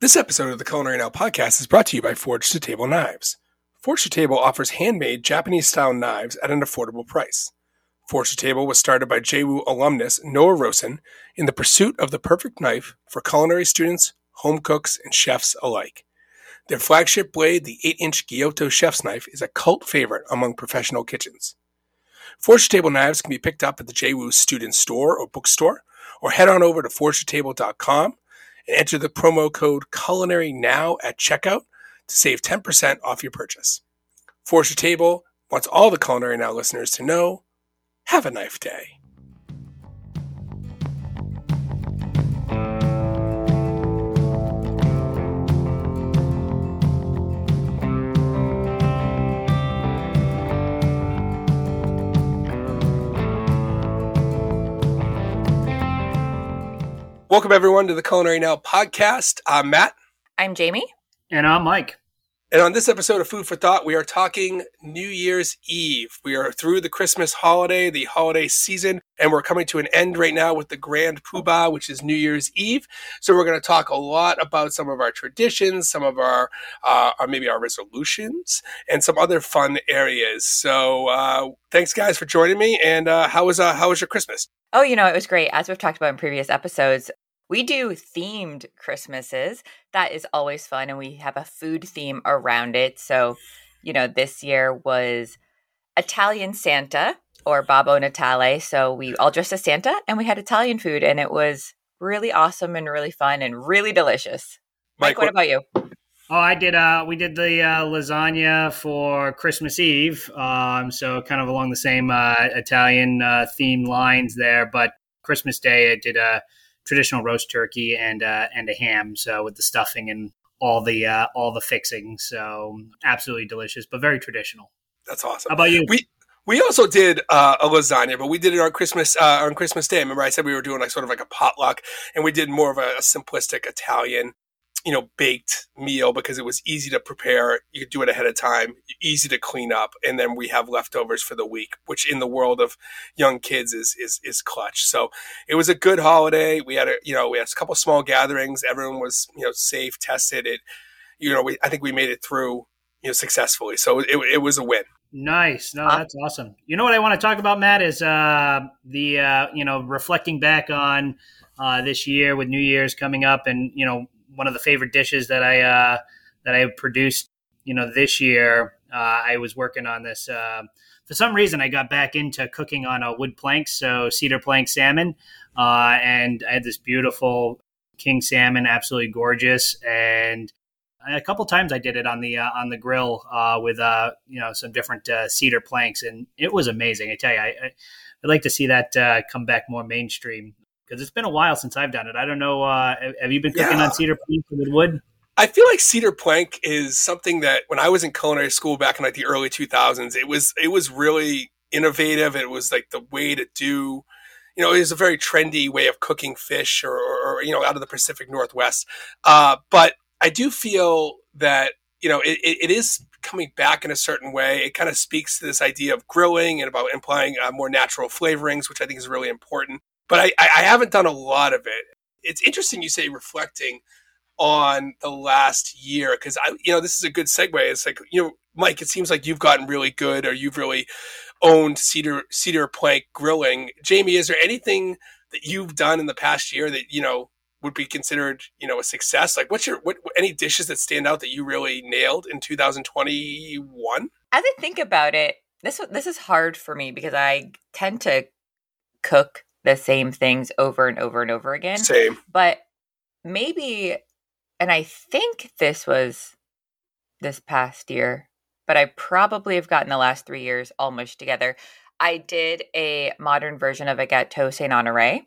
This episode of the Culinary Now podcast is brought to you by Forge to Table Knives. Forge to Table offers handmade Japanese style knives at an affordable price. Forge to Table was started by JWU alumnus Noah Rosen in the pursuit of the perfect knife for culinary students, home cooks, and chefs alike. Their flagship blade, the 8 inch Gyuto chef's knife, is a cult favorite among professional kitchens. Forge to Table knives can be picked up at the JWU student store or bookstore, or head on over to forgetotable.com and enter the promo code culinary now at checkout to save 10% off your purchase. To Table wants all the Culinary Now listeners to know have a knife day. Welcome, everyone, to the Culinary Now podcast. I'm Matt. I'm Jamie. And I'm Mike. And on this episode of Food for Thought, we are talking New Year's Eve. We are through the Christmas holiday, the holiday season, and we're coming to an end right now with the Grand Poobah, which is New Year's Eve. So we're going to talk a lot about some of our traditions, some of our, uh, or maybe our resolutions, and some other fun areas. So uh, thanks, guys, for joining me. And uh, how was uh, how was your Christmas? Oh, you know, it was great. As we've talked about in previous episodes, we do themed Christmases. That is always fun. And we have a food theme around it. So, you know, this year was Italian Santa or Babbo Natale. So we all dressed as Santa and we had Italian food. And it was really awesome and really fun and really delicious. Mike, Mike what, what about you? Oh, I did. Uh, we did the uh, lasagna for Christmas Eve. Um, so kind of along the same uh, Italian uh, theme lines there. But Christmas Day, I did a traditional roast turkey and uh, and a ham. So with the stuffing and all the uh, all the fixings. So absolutely delicious, but very traditional. That's awesome. How about you? We we also did uh, a lasagna, but we did it on Christmas uh, on Christmas Day. Remember, I said we were doing like sort of like a potluck, and we did more of a, a simplistic Italian you know, baked meal because it was easy to prepare. You could do it ahead of time, easy to clean up, and then we have leftovers for the week, which in the world of young kids is is is clutch. So it was a good holiday. We had a you know we had a couple small gatherings. Everyone was you know safe, tested. It you know we I think we made it through you know successfully. So it it was a win. Nice. No, that's awesome. You know what I want to talk about, Matt, is uh, the uh, you know reflecting back on uh, this year with New Year's coming up, and you know one of the favorite dishes that I uh, that I produced. You know, this year uh, I was working on this. Uh, for some reason, I got back into cooking on a wood plank, so cedar plank salmon, uh, and I had this beautiful king salmon, absolutely gorgeous, and a couple times I did it on the uh, on the grill uh, with uh, you know some different uh, cedar planks, and it was amazing. I tell you, I, I would like to see that uh, come back more mainstream because it's been a while since I've done it. I don't know. Uh, have you been cooking yeah. on cedar plank with wood? I feel like cedar plank is something that when I was in culinary school back in like the early 2000s, it was it was really innovative. It was like the way to do, you know, it was a very trendy way of cooking fish or, or, you know out of the Pacific Northwest. Uh, but I do feel that you know it, it is coming back in a certain way. It kind of speaks to this idea of grilling and about implying uh, more natural flavorings, which I think is really important but I, I haven't done a lot of it. It's interesting you say reflecting on the last year because I, you know, this is a good segue. It's like you know, Mike. It seems like you've gotten really good, or you've really owned cedar cedar plank grilling. Jamie, is there anything that you've done in the past year that you know would be considered you know a success? Like, what's your what any dishes that stand out that you really nailed in 2021? As I think about it, this this is hard for me because I tend to cook the same things over and over and over again. Same. But maybe, and I think this was this past year, but I probably have gotten the last three years all mushed together. I did a modern version of a Gâteau Saint Honore,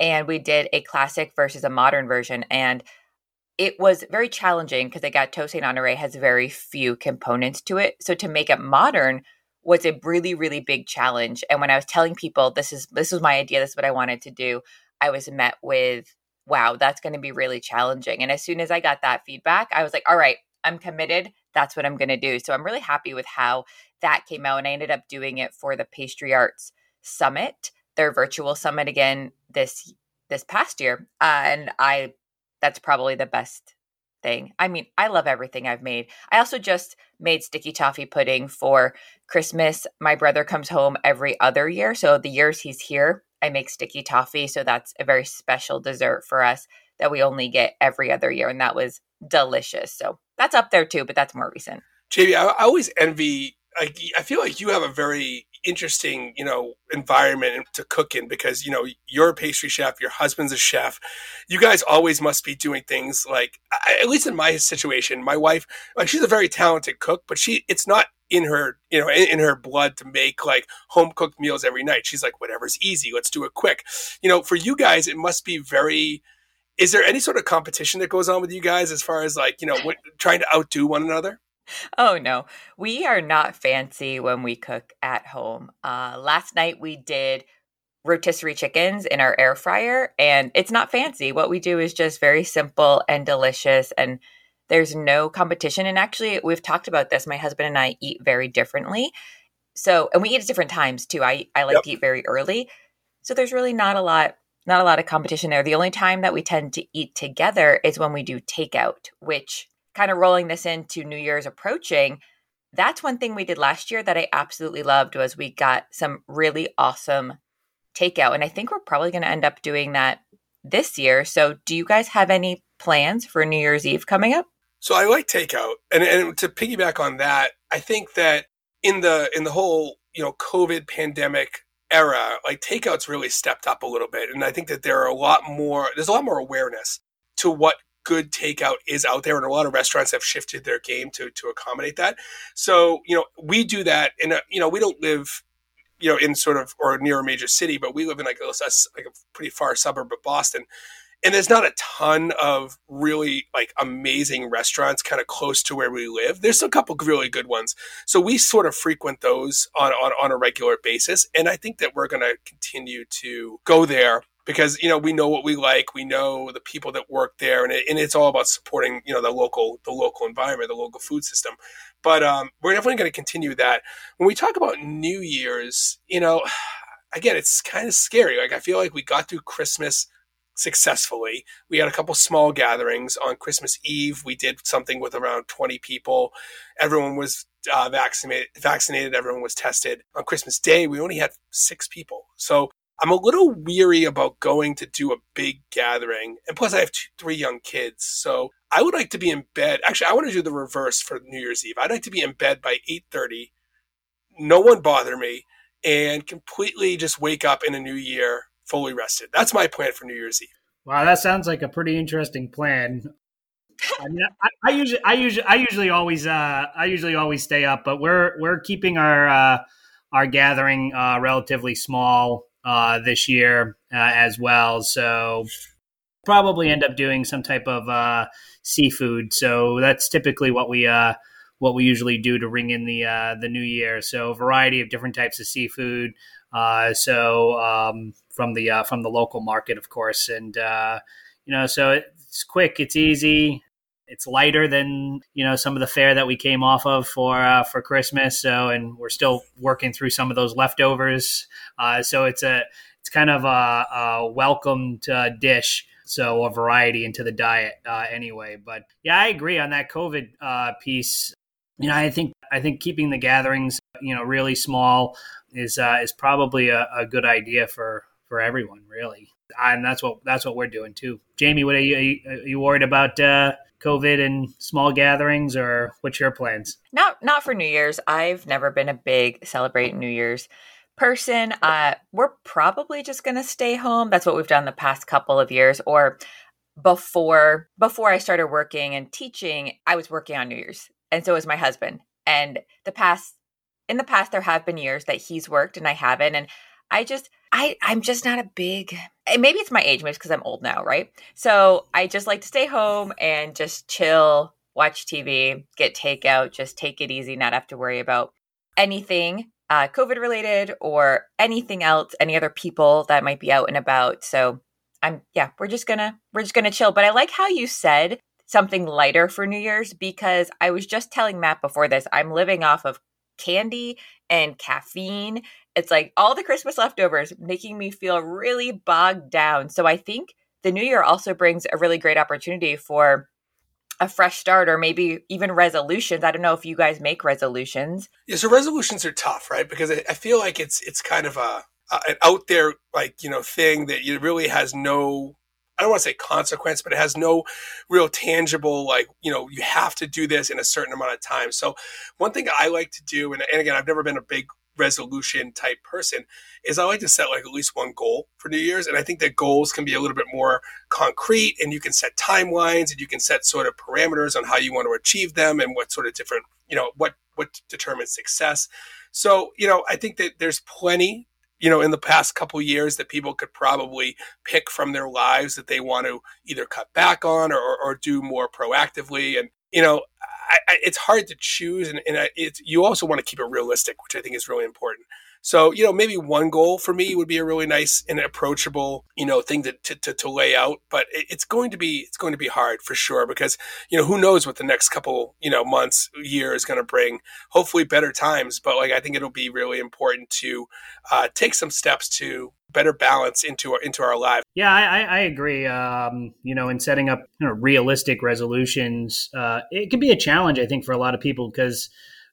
and we did a classic versus a modern version. And it was very challenging because the Gâteau Saint Honore has very few components to it. So to make it modern was a really really big challenge and when i was telling people this is this was my idea this is what i wanted to do i was met with wow that's going to be really challenging and as soon as i got that feedback i was like all right i'm committed that's what i'm going to do so i'm really happy with how that came out and i ended up doing it for the pastry arts summit their virtual summit again this this past year uh, and i that's probably the best I mean, I love everything I've made. I also just made sticky toffee pudding for Christmas. My brother comes home every other year. So the years he's here, I make sticky toffee. So that's a very special dessert for us that we only get every other year. And that was delicious. So that's up there too, but that's more recent. JB, I, I always envy I, I feel like you have a very interesting, you know, environment to cook in because, you know, you're a pastry chef, your husband's a chef. You guys always must be doing things like, at least in my situation, my wife, like she's a very talented cook, but she, it's not in her, you know, in, in her blood to make like home cooked meals every night. She's like, whatever's easy, let's do it quick. You know, for you guys, it must be very, is there any sort of competition that goes on with you guys as far as like, you know, what, trying to outdo one another? Oh no, we are not fancy when we cook at home. Uh, last night we did rotisserie chickens in our air fryer, and it's not fancy. What we do is just very simple and delicious, and there's no competition. And actually, we've talked about this. My husband and I eat very differently, so and we eat at different times too. I I like yep. to eat very early, so there's really not a lot not a lot of competition there. The only time that we tend to eat together is when we do takeout, which kind of rolling this into New Year's approaching, that's one thing we did last year that I absolutely loved was we got some really awesome takeout. And I think we're probably going to end up doing that this year. So do you guys have any plans for New Year's Eve coming up? So I like takeout. And, and to piggyback on that, I think that in the in the whole, you know, COVID pandemic era, like takeouts really stepped up a little bit. And I think that there are a lot more there's a lot more awareness to what good takeout is out there, and a lot of restaurants have shifted their game to to accommodate that. So you know, we do that, and uh, you know, we don't live you know in sort of or near a major city, but we live in like a, like a pretty far suburb of Boston. And there's not a ton of really like amazing restaurants kind of close to where we live. There's a couple really good ones. So we sort of frequent those on, on, on a regular basis. And I think that we're going to continue to go there because you know we know what we like we know the people that work there and, it, and it's all about supporting you know the local the local environment the local food system. But um, we're definitely going to continue that. When we talk about new year's you know again it's kind of scary. Like i feel like we got through christmas successfully. We had a couple small gatherings. On christmas eve we did something with around 20 people. Everyone was uh, vaccinated vaccinated. Everyone was tested. On christmas day we only had six people. So I'm a little weary about going to do a big gathering. And plus, I have two, three young kids. So I would like to be in bed. Actually, I want to do the reverse for New Year's Eve. I'd like to be in bed by 8.30, no one bother me, and completely just wake up in a new year fully rested. That's my plan for New Year's Eve. Wow, that sounds like a pretty interesting plan. I, mean, I, I, usually, I usually, I usually always, uh, I usually always stay up, but we're we're keeping our uh, our gathering uh, relatively small uh, this year uh, as well. So probably end up doing some type of uh, seafood. So that's typically what we uh, what we usually do to ring in the uh, the new year. So a variety of different types of seafood. Uh, so um, from the from the local market, of course, and you know, so it's quick, it's easy. It's lighter than you know some of the fare that we came off of for uh, for Christmas. So, and we're still working through some of those leftovers. Uh, so it's a it's kind of a, a welcomed uh, dish. So a variety into the diet uh, anyway. But yeah, I agree on that COVID uh, piece. You know, I think I think keeping the gatherings you know really small is uh, is probably a, a good idea for for everyone really and that's what that's what we're doing too. Jamie, what are you are you, are you worried about uh, COVID and small gatherings, or what's your plans? Not not for New Year's. I've never been a big celebrate New Year's person. Uh, we're probably just gonna stay home. That's what we've done the past couple of years, or before before I started working and teaching, I was working on New Year's, and so was my husband. And the past in the past, there have been years that he's worked and I haven't, and I just I I'm just not a big maybe it's my age, maybe it's because I'm old now, right? So I just like to stay home and just chill, watch TV, get takeout, just take it easy, not have to worry about anything uh, COVID related or anything else, any other people that might be out and about. So I'm yeah, we're just gonna we're just gonna chill. But I like how you said something lighter for New Year's because I was just telling Matt before this, I'm living off of candy and caffeine it's like all the Christmas leftovers making me feel really bogged down. So I think the new year also brings a really great opportunity for a fresh start or maybe even resolutions. I don't know if you guys make resolutions. Yeah, so resolutions are tough, right? Because I, feel like it's it's kind of a, a, an out there like you know thing that it really has no. I don't want to say consequence, but it has no real tangible like you know you have to do this in a certain amount of time. So one thing I like to do, and, and again, I've never been a big resolution type person is I like to set like at least one goal for New Year's. And I think that goals can be a little bit more concrete and you can set timelines and you can set sort of parameters on how you want to achieve them and what sort of different, you know, what, what determines success. So, you know, I think that there's plenty, you know, in the past couple years that people could probably pick from their lives that they want to either cut back on or, or, do more proactively. And, you know, I, I, it's hard to choose, and, and it's you also want to keep it realistic, which I think is really important. So, you know, maybe one goal for me would be a really nice and approachable, you know, thing to, to, to, to lay out. But it, it's going to be, it's going to be hard for sure because, you know, who knows what the next couple, you know, months, year is going to bring. Hopefully better times. But like, I think it'll be really important to uh, take some steps to better balance into our, into our lives. Yeah, I, I agree. Um, you know, in setting up you know, realistic resolutions, uh, it can be a challenge, I think, for a lot of people because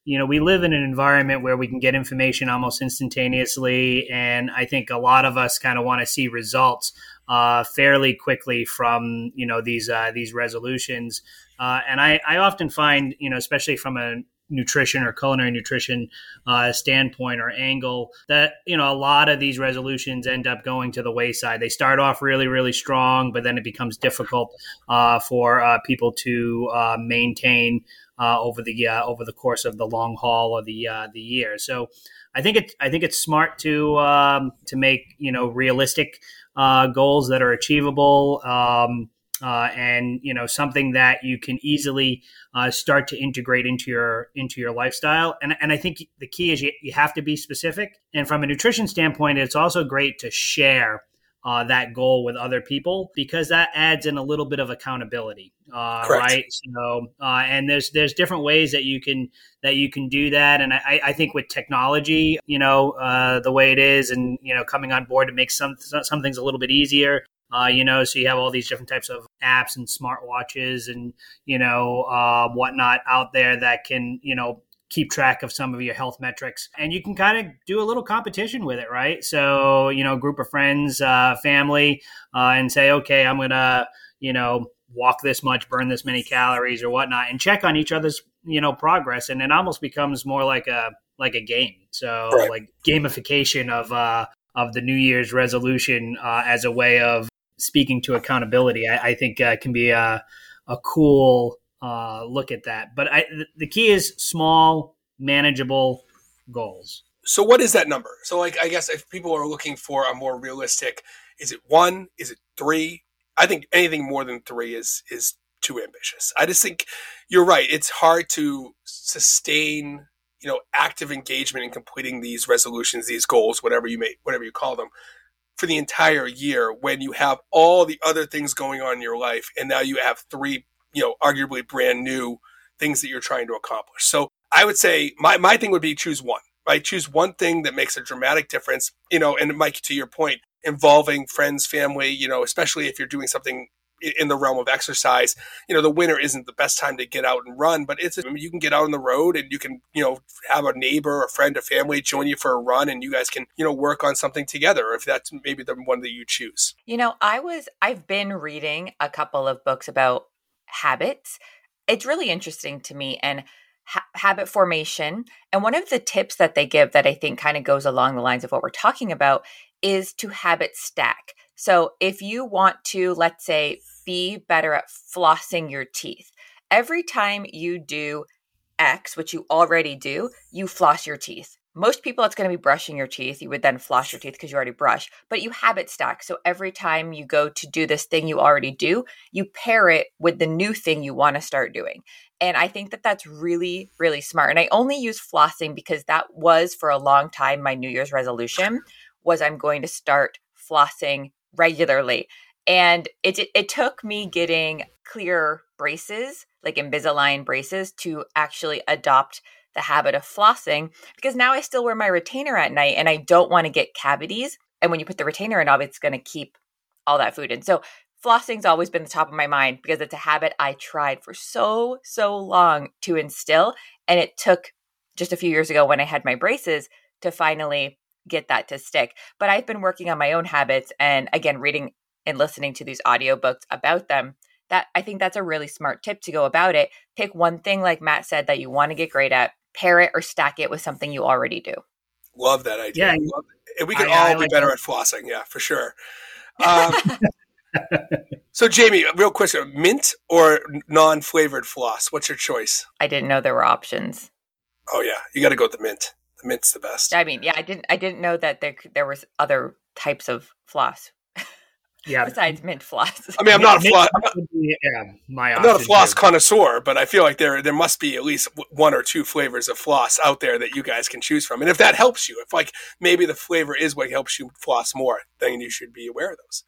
you know, we live in an environment where we can get information almost instantaneously. And I think a lot of us kind of want to see results uh, fairly quickly from, you know, these, uh, these resolutions. Uh, and I, I often find, you know, especially from a nutrition or culinary nutrition uh, standpoint or angle that you know a lot of these resolutions end up going to the wayside they start off really really strong but then it becomes difficult uh, for uh, people to uh, maintain uh, over the uh, over the course of the long haul or the uh, the year. So I think it I think it's smart to um, to make you know realistic uh, goals that are achievable. Um, uh, and you know something that you can easily uh, start to integrate into your into your lifestyle and, and i think the key is you, you have to be specific and from a nutrition standpoint it's also great to share uh, that goal with other people because that adds in a little bit of accountability, uh, right? So, uh, and there's there's different ways that you can that you can do that, and I, I think with technology, you know, uh, the way it is, and you know, coming on board to make some some things a little bit easier. Uh, you know, so you have all these different types of apps and smartwatches and you know uh, whatnot out there that can you know keep track of some of your health metrics and you can kind of do a little competition with it right so you know group of friends uh, family uh, and say okay i'm gonna you know walk this much burn this many calories or whatnot and check on each other's you know progress and it almost becomes more like a like a game so right. like gamification of uh of the new year's resolution uh, as a way of speaking to accountability i, I think uh, can be a, a cool uh, look at that. But I, the key is small, manageable goals. So, what is that number? So, like, I guess if people are looking for a more realistic, is it one? Is it three? I think anything more than three is is too ambitious. I just think you're right. It's hard to sustain, you know, active engagement in completing these resolutions, these goals, whatever you may, whatever you call them, for the entire year when you have all the other things going on in your life, and now you have three you know, arguably brand new things that you're trying to accomplish. So I would say my, my thing would be choose one, right? Choose one thing that makes a dramatic difference, you know, and Mike, to your point, involving friends, family, you know, especially if you're doing something in the realm of exercise, you know, the winter isn't the best time to get out and run, but it's, you can get out on the road and you can, you know, have a neighbor, a friend, a family join you for a run and you guys can, you know, work on something together if that's maybe the one that you choose. You know, I was, I've been reading a couple of books about habits. It's really interesting to me and ha- habit formation. And one of the tips that they give that I think kind of goes along the lines of what we're talking about is to habit stack. So if you want to, let's say, be better at flossing your teeth, every time you do X, which you already do, you floss your teeth most people it's going to be brushing your teeth you would then floss your teeth because you already brush but you habit stack so every time you go to do this thing you already do you pair it with the new thing you want to start doing and i think that that's really really smart and i only use flossing because that was for a long time my new year's resolution was i'm going to start flossing regularly and it, it, it took me getting clear braces like invisalign braces to actually adopt the habit of flossing because now I still wear my retainer at night and I don't want to get cavities. And when you put the retainer in, it's going to keep all that food in. So flossing's always been the top of my mind because it's a habit I tried for so, so long to instill. And it took just a few years ago when I had my braces to finally get that to stick. But I've been working on my own habits and again, reading and listening to these audiobooks about them. That I think that's a really smart tip to go about it. Pick one thing, like Matt said, that you want to get great at, pair it or stack it with something you already do. Love that idea. Yeah, and we can I, all I be like better that. at flossing. Yeah, for sure. Um, so, Jamie, real question: mint or non-flavored floss? What's your choice? I didn't know there were options. Oh yeah, you got to go with the mint. The mint's the best. I mean, yeah, I didn't. I didn't know that there there was other types of floss. Yeah. Besides mint floss. I mean, I'm not a floss. I'm not, yeah, my I'm not a floss connoisseur, but I feel like there there must be at least one or two flavors of floss out there that you guys can choose from. And if that helps you, if like maybe the flavor is what helps you floss more, then you should be aware of those.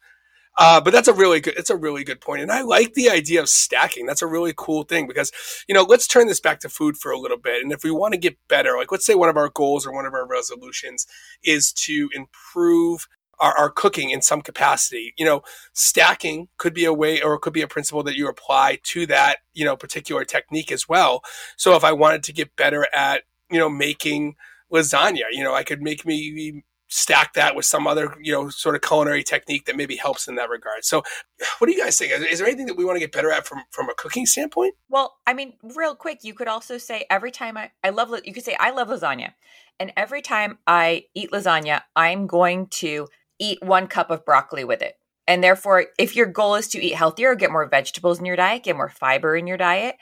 Uh, but that's a really good, it's a really good. And I like the idea of stacking. That's a really cool thing because, you know, let's turn this back to food for a little bit. And if we want to get better, like let's say one of our goals or one of our resolutions is to improve our, our, cooking in some capacity. You know, stacking could be a way or it could be a principle that you apply to that, you know, particular technique as well. So if I wanted to get better at, you know, making lasagna, you know, I could make me stack that with some other you know sort of culinary technique that maybe helps in that regard so what do you guys think is there anything that we want to get better at from from a cooking standpoint well i mean real quick you could also say every time i i love you could say i love lasagna and every time i eat lasagna i'm going to eat one cup of broccoli with it and therefore if your goal is to eat healthier get more vegetables in your diet get more fiber in your diet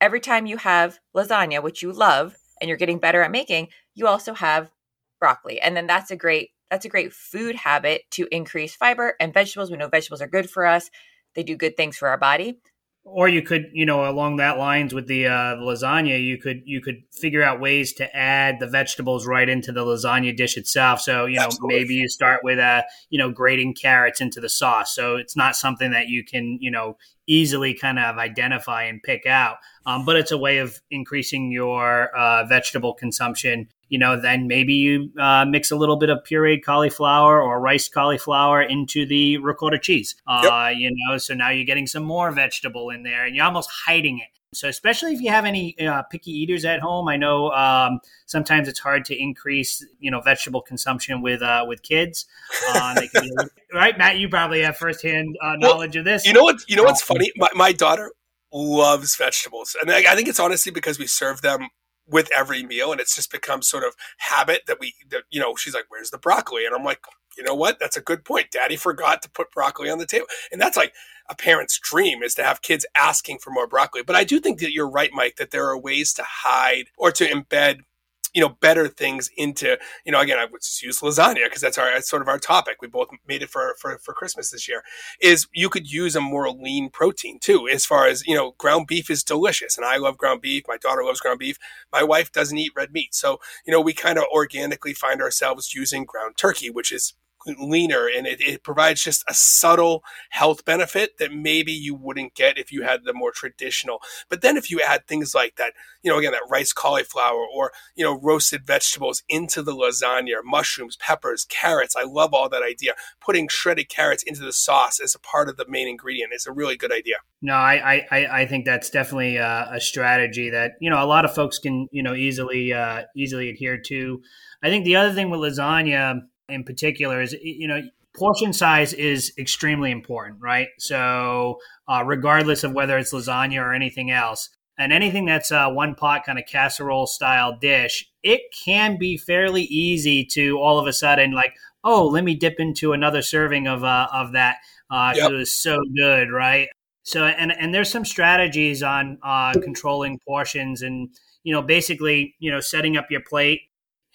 every time you have lasagna which you love and you're getting better at making you also have broccoli. And then that's a great that's a great food habit to increase fiber and vegetables. We know vegetables are good for us. They do good things for our body. Or you could, you know, along that lines with the uh, lasagna, you could you could figure out ways to add the vegetables right into the lasagna dish itself. So you know, Absolutely. maybe you start with uh, you know, grating carrots into the sauce. So it's not something that you can, you know, easily kind of identify and pick out. Um, but it's a way of increasing your uh, vegetable consumption you know, then maybe you uh, mix a little bit of pureed cauliflower or rice cauliflower into the ricotta cheese. Uh, yep. You know, so now you're getting some more vegetable in there, and you're almost hiding it. So, especially if you have any uh, picky eaters at home, I know um, sometimes it's hard to increase, you know, vegetable consumption with uh, with kids. Uh, be, right, Matt? You probably have firsthand uh, knowledge well, of this. You know what? You know what's funny? My, my daughter loves vegetables, and I, I think it's honestly because we serve them with every meal and it's just become sort of habit that we that, you know she's like where's the broccoli? And i'm like you know what? That's a good point. Daddy forgot to put broccoli on the table. And that's like a parent's dream is to have kids asking for more broccoli. But i do think that you're right mike that there are ways to hide or to embed you know better things into you know again I would use lasagna because that's our that's sort of our topic. We both made it for, for for Christmas this year. Is you could use a more lean protein too. As far as you know, ground beef is delicious, and I love ground beef. My daughter loves ground beef. My wife doesn't eat red meat, so you know we kind of organically find ourselves using ground turkey, which is leaner and it, it provides just a subtle health benefit that maybe you wouldn't get if you had the more traditional. But then if you add things like that, you know, again, that rice cauliflower or, you know, roasted vegetables into the lasagna, mushrooms, peppers, carrots. I love all that idea. Putting shredded carrots into the sauce as a part of the main ingredient is a really good idea. No, I, I, I think that's definitely a, a strategy that, you know, a lot of folks can, you know, easily, uh, easily adhere to. I think the other thing with lasagna, in particular is you know portion size is extremely important, right? So uh, regardless of whether it's lasagna or anything else, and anything that's a one pot kind of casserole style dish, it can be fairly easy to all of a sudden like, oh, let me dip into another serving of uh, of that. Uh, yep. It was so good, right? So and and there's some strategies on uh, controlling portions and you know basically you know setting up your plate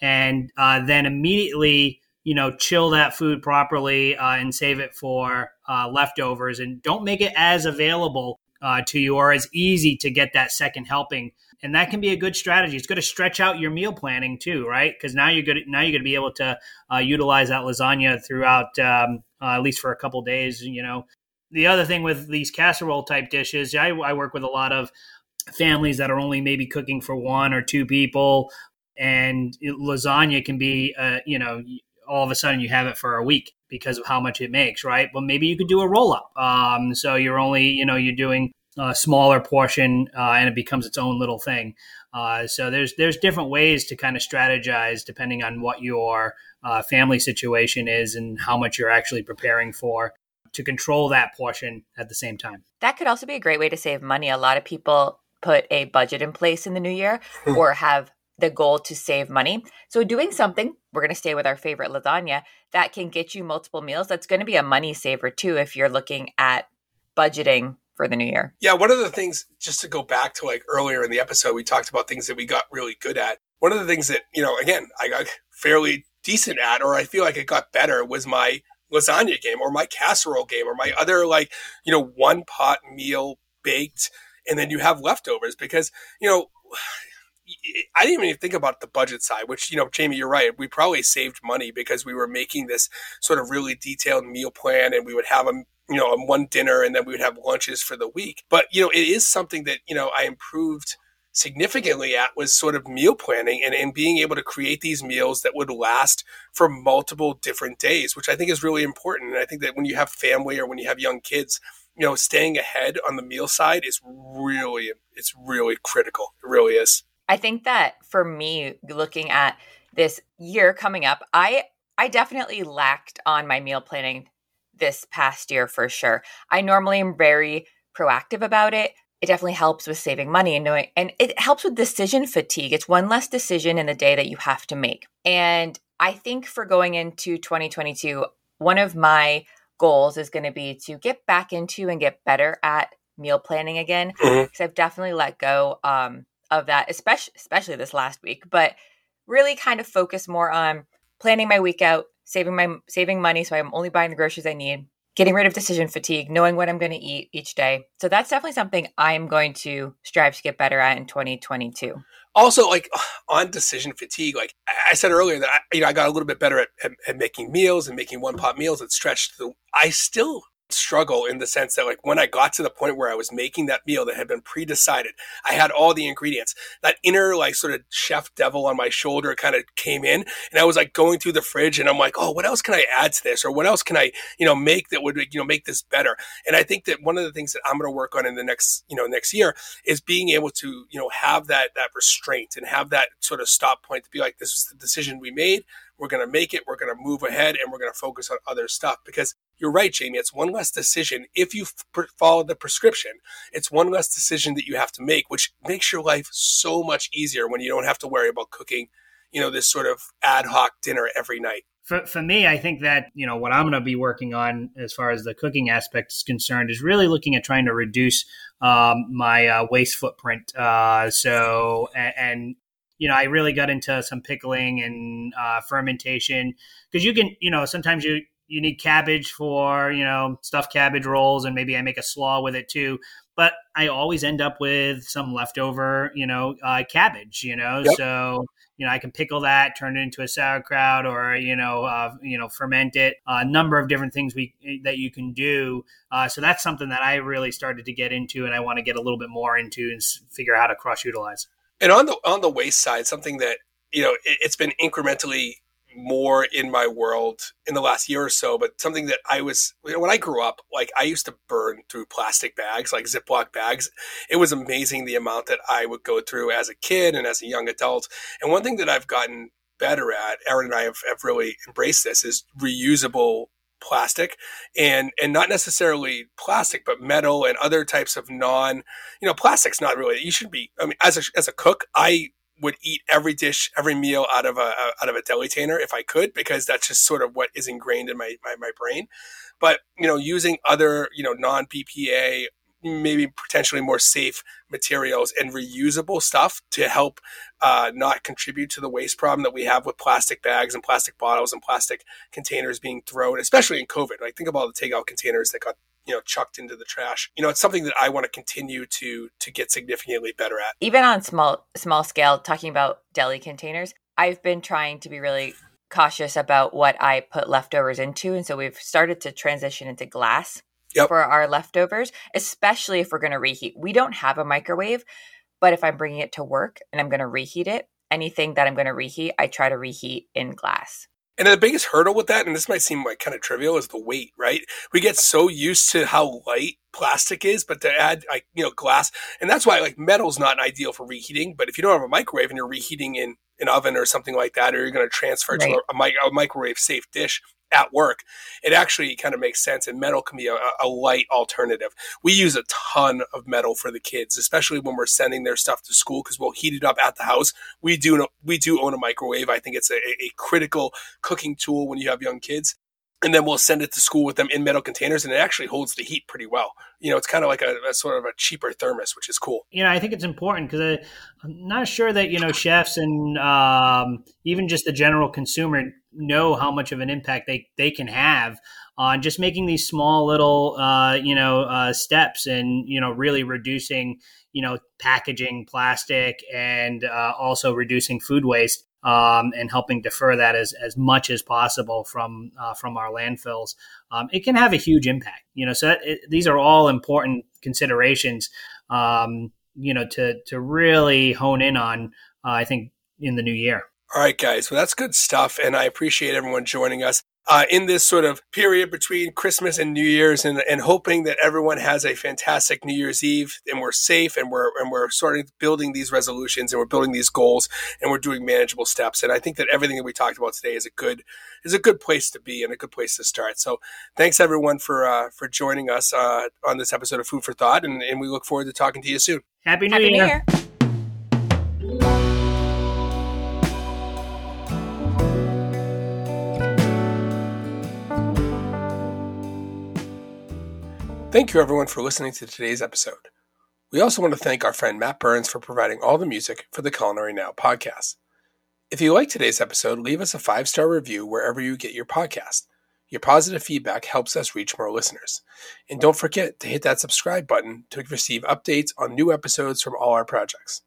and uh, then immediately you know, chill that food properly uh, and save it for uh, leftovers, and don't make it as available uh, to you or as easy to get that second helping. And that can be a good strategy. It's going to stretch out your meal planning too, right? Because now you're good. Now you're going to be able to uh, utilize that lasagna throughout, um, uh, at least for a couple days. You know, the other thing with these casserole type dishes, I, I work with a lot of families that are only maybe cooking for one or two people and lasagna can be uh, you know all of a sudden you have it for a week because of how much it makes, right? But maybe you could do a roll up. Um, so you're only, you know, you're doing a smaller portion uh, and it becomes its own little thing. Uh, so there's there's different ways to kind of strategize depending on what your uh, family situation is and how much you're actually preparing for to control that portion at the same time. That could also be a great way to save money. A lot of people put a budget in place in the new year or have the goal to save money. So, doing something, we're going to stay with our favorite lasagna, that can get you multiple meals. That's going to be a money saver too if you're looking at budgeting for the new year. Yeah, one of the things, just to go back to like earlier in the episode, we talked about things that we got really good at. One of the things that, you know, again, I got fairly decent at, or I feel like it got better, was my lasagna game or my casserole game or my other, like, you know, one pot meal baked and then you have leftovers because, you know, I didn't even think about the budget side, which, you know, Jamie, you're right. We probably saved money because we were making this sort of really detailed meal plan and we would have them, you know, on one dinner and then we would have lunches for the week. But, you know, it is something that, you know, I improved significantly at was sort of meal planning and, and being able to create these meals that would last for multiple different days, which I think is really important. And I think that when you have family or when you have young kids, you know, staying ahead on the meal side is really, it's really critical. It really is. I think that for me, looking at this year coming up, I I definitely lacked on my meal planning this past year for sure. I normally am very proactive about it. It definitely helps with saving money and knowing and it helps with decision fatigue. It's one less decision in the day that you have to make. And I think for going into 2022, one of my goals is going to be to get back into and get better at meal planning again because mm-hmm. I've definitely let go um, of that, especially especially this last week. But really, kind of focus more on planning my week out, saving my saving money, so I'm only buying the groceries I need, getting rid of decision fatigue, knowing what I'm going to eat each day. So that's definitely something I'm going to strive to get better at in 2022 also like on decision fatigue like i said earlier that I, you know i got a little bit better at, at, at making meals and making one pot meals that stretched the i still struggle in the sense that like when I got to the point where I was making that meal that had been pre-decided, I had all the ingredients. That inner like sort of chef devil on my shoulder kind of came in and I was like going through the fridge and I'm like, "Oh, what else can I add to this or what else can I, you know, make that would you know make this better?" And I think that one of the things that I'm going to work on in the next, you know, next year is being able to, you know, have that that restraint and have that sort of stop point to be like, "This is the decision we made. We're going to make it. We're going to move ahead and we're going to focus on other stuff because you're right, Jamie. It's one less decision. If you follow the prescription, it's one less decision that you have to make, which makes your life so much easier when you don't have to worry about cooking, you know, this sort of ad hoc dinner every night. For, for me, I think that, you know, what I'm going to be working on as far as the cooking aspect is concerned is really looking at trying to reduce um, my uh, waste footprint. Uh, so, and, and you know, I really got into some pickling and uh, fermentation because you can, you know, sometimes you you need cabbage for you know stuffed cabbage rolls and maybe i make a slaw with it too. But i always end up with some leftover you know uh, cabbage you know? Yep. so you know i can pickle that turn it into a sauerkraut or you know uh, you know ferment it a number of different things we that you can do. Uh, so that's something that i really started to get into and i want to get a little bit more into and figure out how to cross utilize and on the on the waste side something that you know it, it's been incrementally more in my world in the last year or so, but something that I was, you know, when I grew up, like I used to burn through plastic bags, like Ziploc bags. It was amazing the amount that I would go through as a kid and as a young adult. And one thing that I've gotten better at, Erin and I have, have really embraced this, is reusable plastic and and not necessarily plastic but metal and other types of non you know plastic's not really you should be i mean as a as a cook i would eat every dish, every meal out of a out of a deli-tainer if I could, because that's just sort of what is ingrained in my, my, my brain. But you know, using other you know non BPA, maybe potentially more safe materials and reusable stuff to help uh, not contribute to the waste problem that we have with plastic bags and plastic bottles and plastic containers being thrown, especially in COVID. Like think of all the takeout containers that got you know chucked into the trash. You know it's something that i want to continue to to get significantly better at. Even on small small scale talking about deli containers i've been trying to be really cautious about what i put leftovers into and so we've started to transition into glass yep. for our leftovers especially if we're going to reheat. We don't have a microwave but if i'm bringing it to work and i'm going to reheat it anything that i'm going to reheat i try to reheat in glass And the biggest hurdle with that, and this might seem like kind of trivial, is the weight, right? We get so used to how light plastic is, but to add like, you know, glass, and that's why like metal's not ideal for reheating. But if you don't have a microwave and you're reheating in an oven or something like that, or you're going to transfer right. to a, a, a microwave safe dish, at work, it actually kind of makes sense. And metal can be a, a, light alternative. We use a ton of metal for the kids, especially when we're sending their stuff to school because we'll heat it up at the house. We do we do own a microwave. I think it's a, a critical cooking tool when you have young kids and then we'll send it to school with them in metal containers and it actually holds the heat pretty well. You know it's kind of like a, a sort of a cheaper thermos which is cool. You know i think it's important because i'm not sure that you know chefs and um, even just the general consumer know how much of an impact they, they can have on just making these small little uh, you know uh, steps and you know really reducing you know packaging plastic and uh, also reducing food waste um, and helping defer that as, as much as possible from uh, from our landfills um, it can have a huge impact you know so that, it, these are all important considerations um, you know to to really hone in on uh, I think in the new year all right, guys. Well, that's good stuff. And I appreciate everyone joining us uh, in this sort of period between Christmas and New Year's and, and hoping that everyone has a fantastic New Year's Eve and we're safe and we're, and we're starting building these resolutions and we're building these goals and we're doing manageable steps. And I think that everything that we talked about today is a good, is a good place to be and a good place to start. So thanks everyone for, uh, for joining us, uh, on this episode of Food for Thought. And, and we look forward to talking to you soon. Happy New Happy Year. New Year. Thank you, everyone, for listening to today's episode. We also want to thank our friend Matt Burns for providing all the music for the Culinary Now podcast. If you like today's episode, leave us a five star review wherever you get your podcast. Your positive feedback helps us reach more listeners. And don't forget to hit that subscribe button to receive updates on new episodes from all our projects.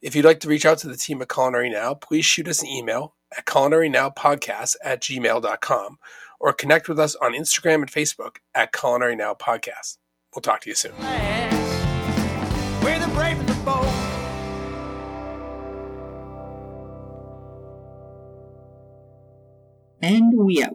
If you'd like to reach out to the team at Culinary Now, please shoot us an email at culinarynowpodcast at gmail.com or connect with us on Instagram and Facebook at Culinary Now Podcast. We'll talk to you soon. And we out.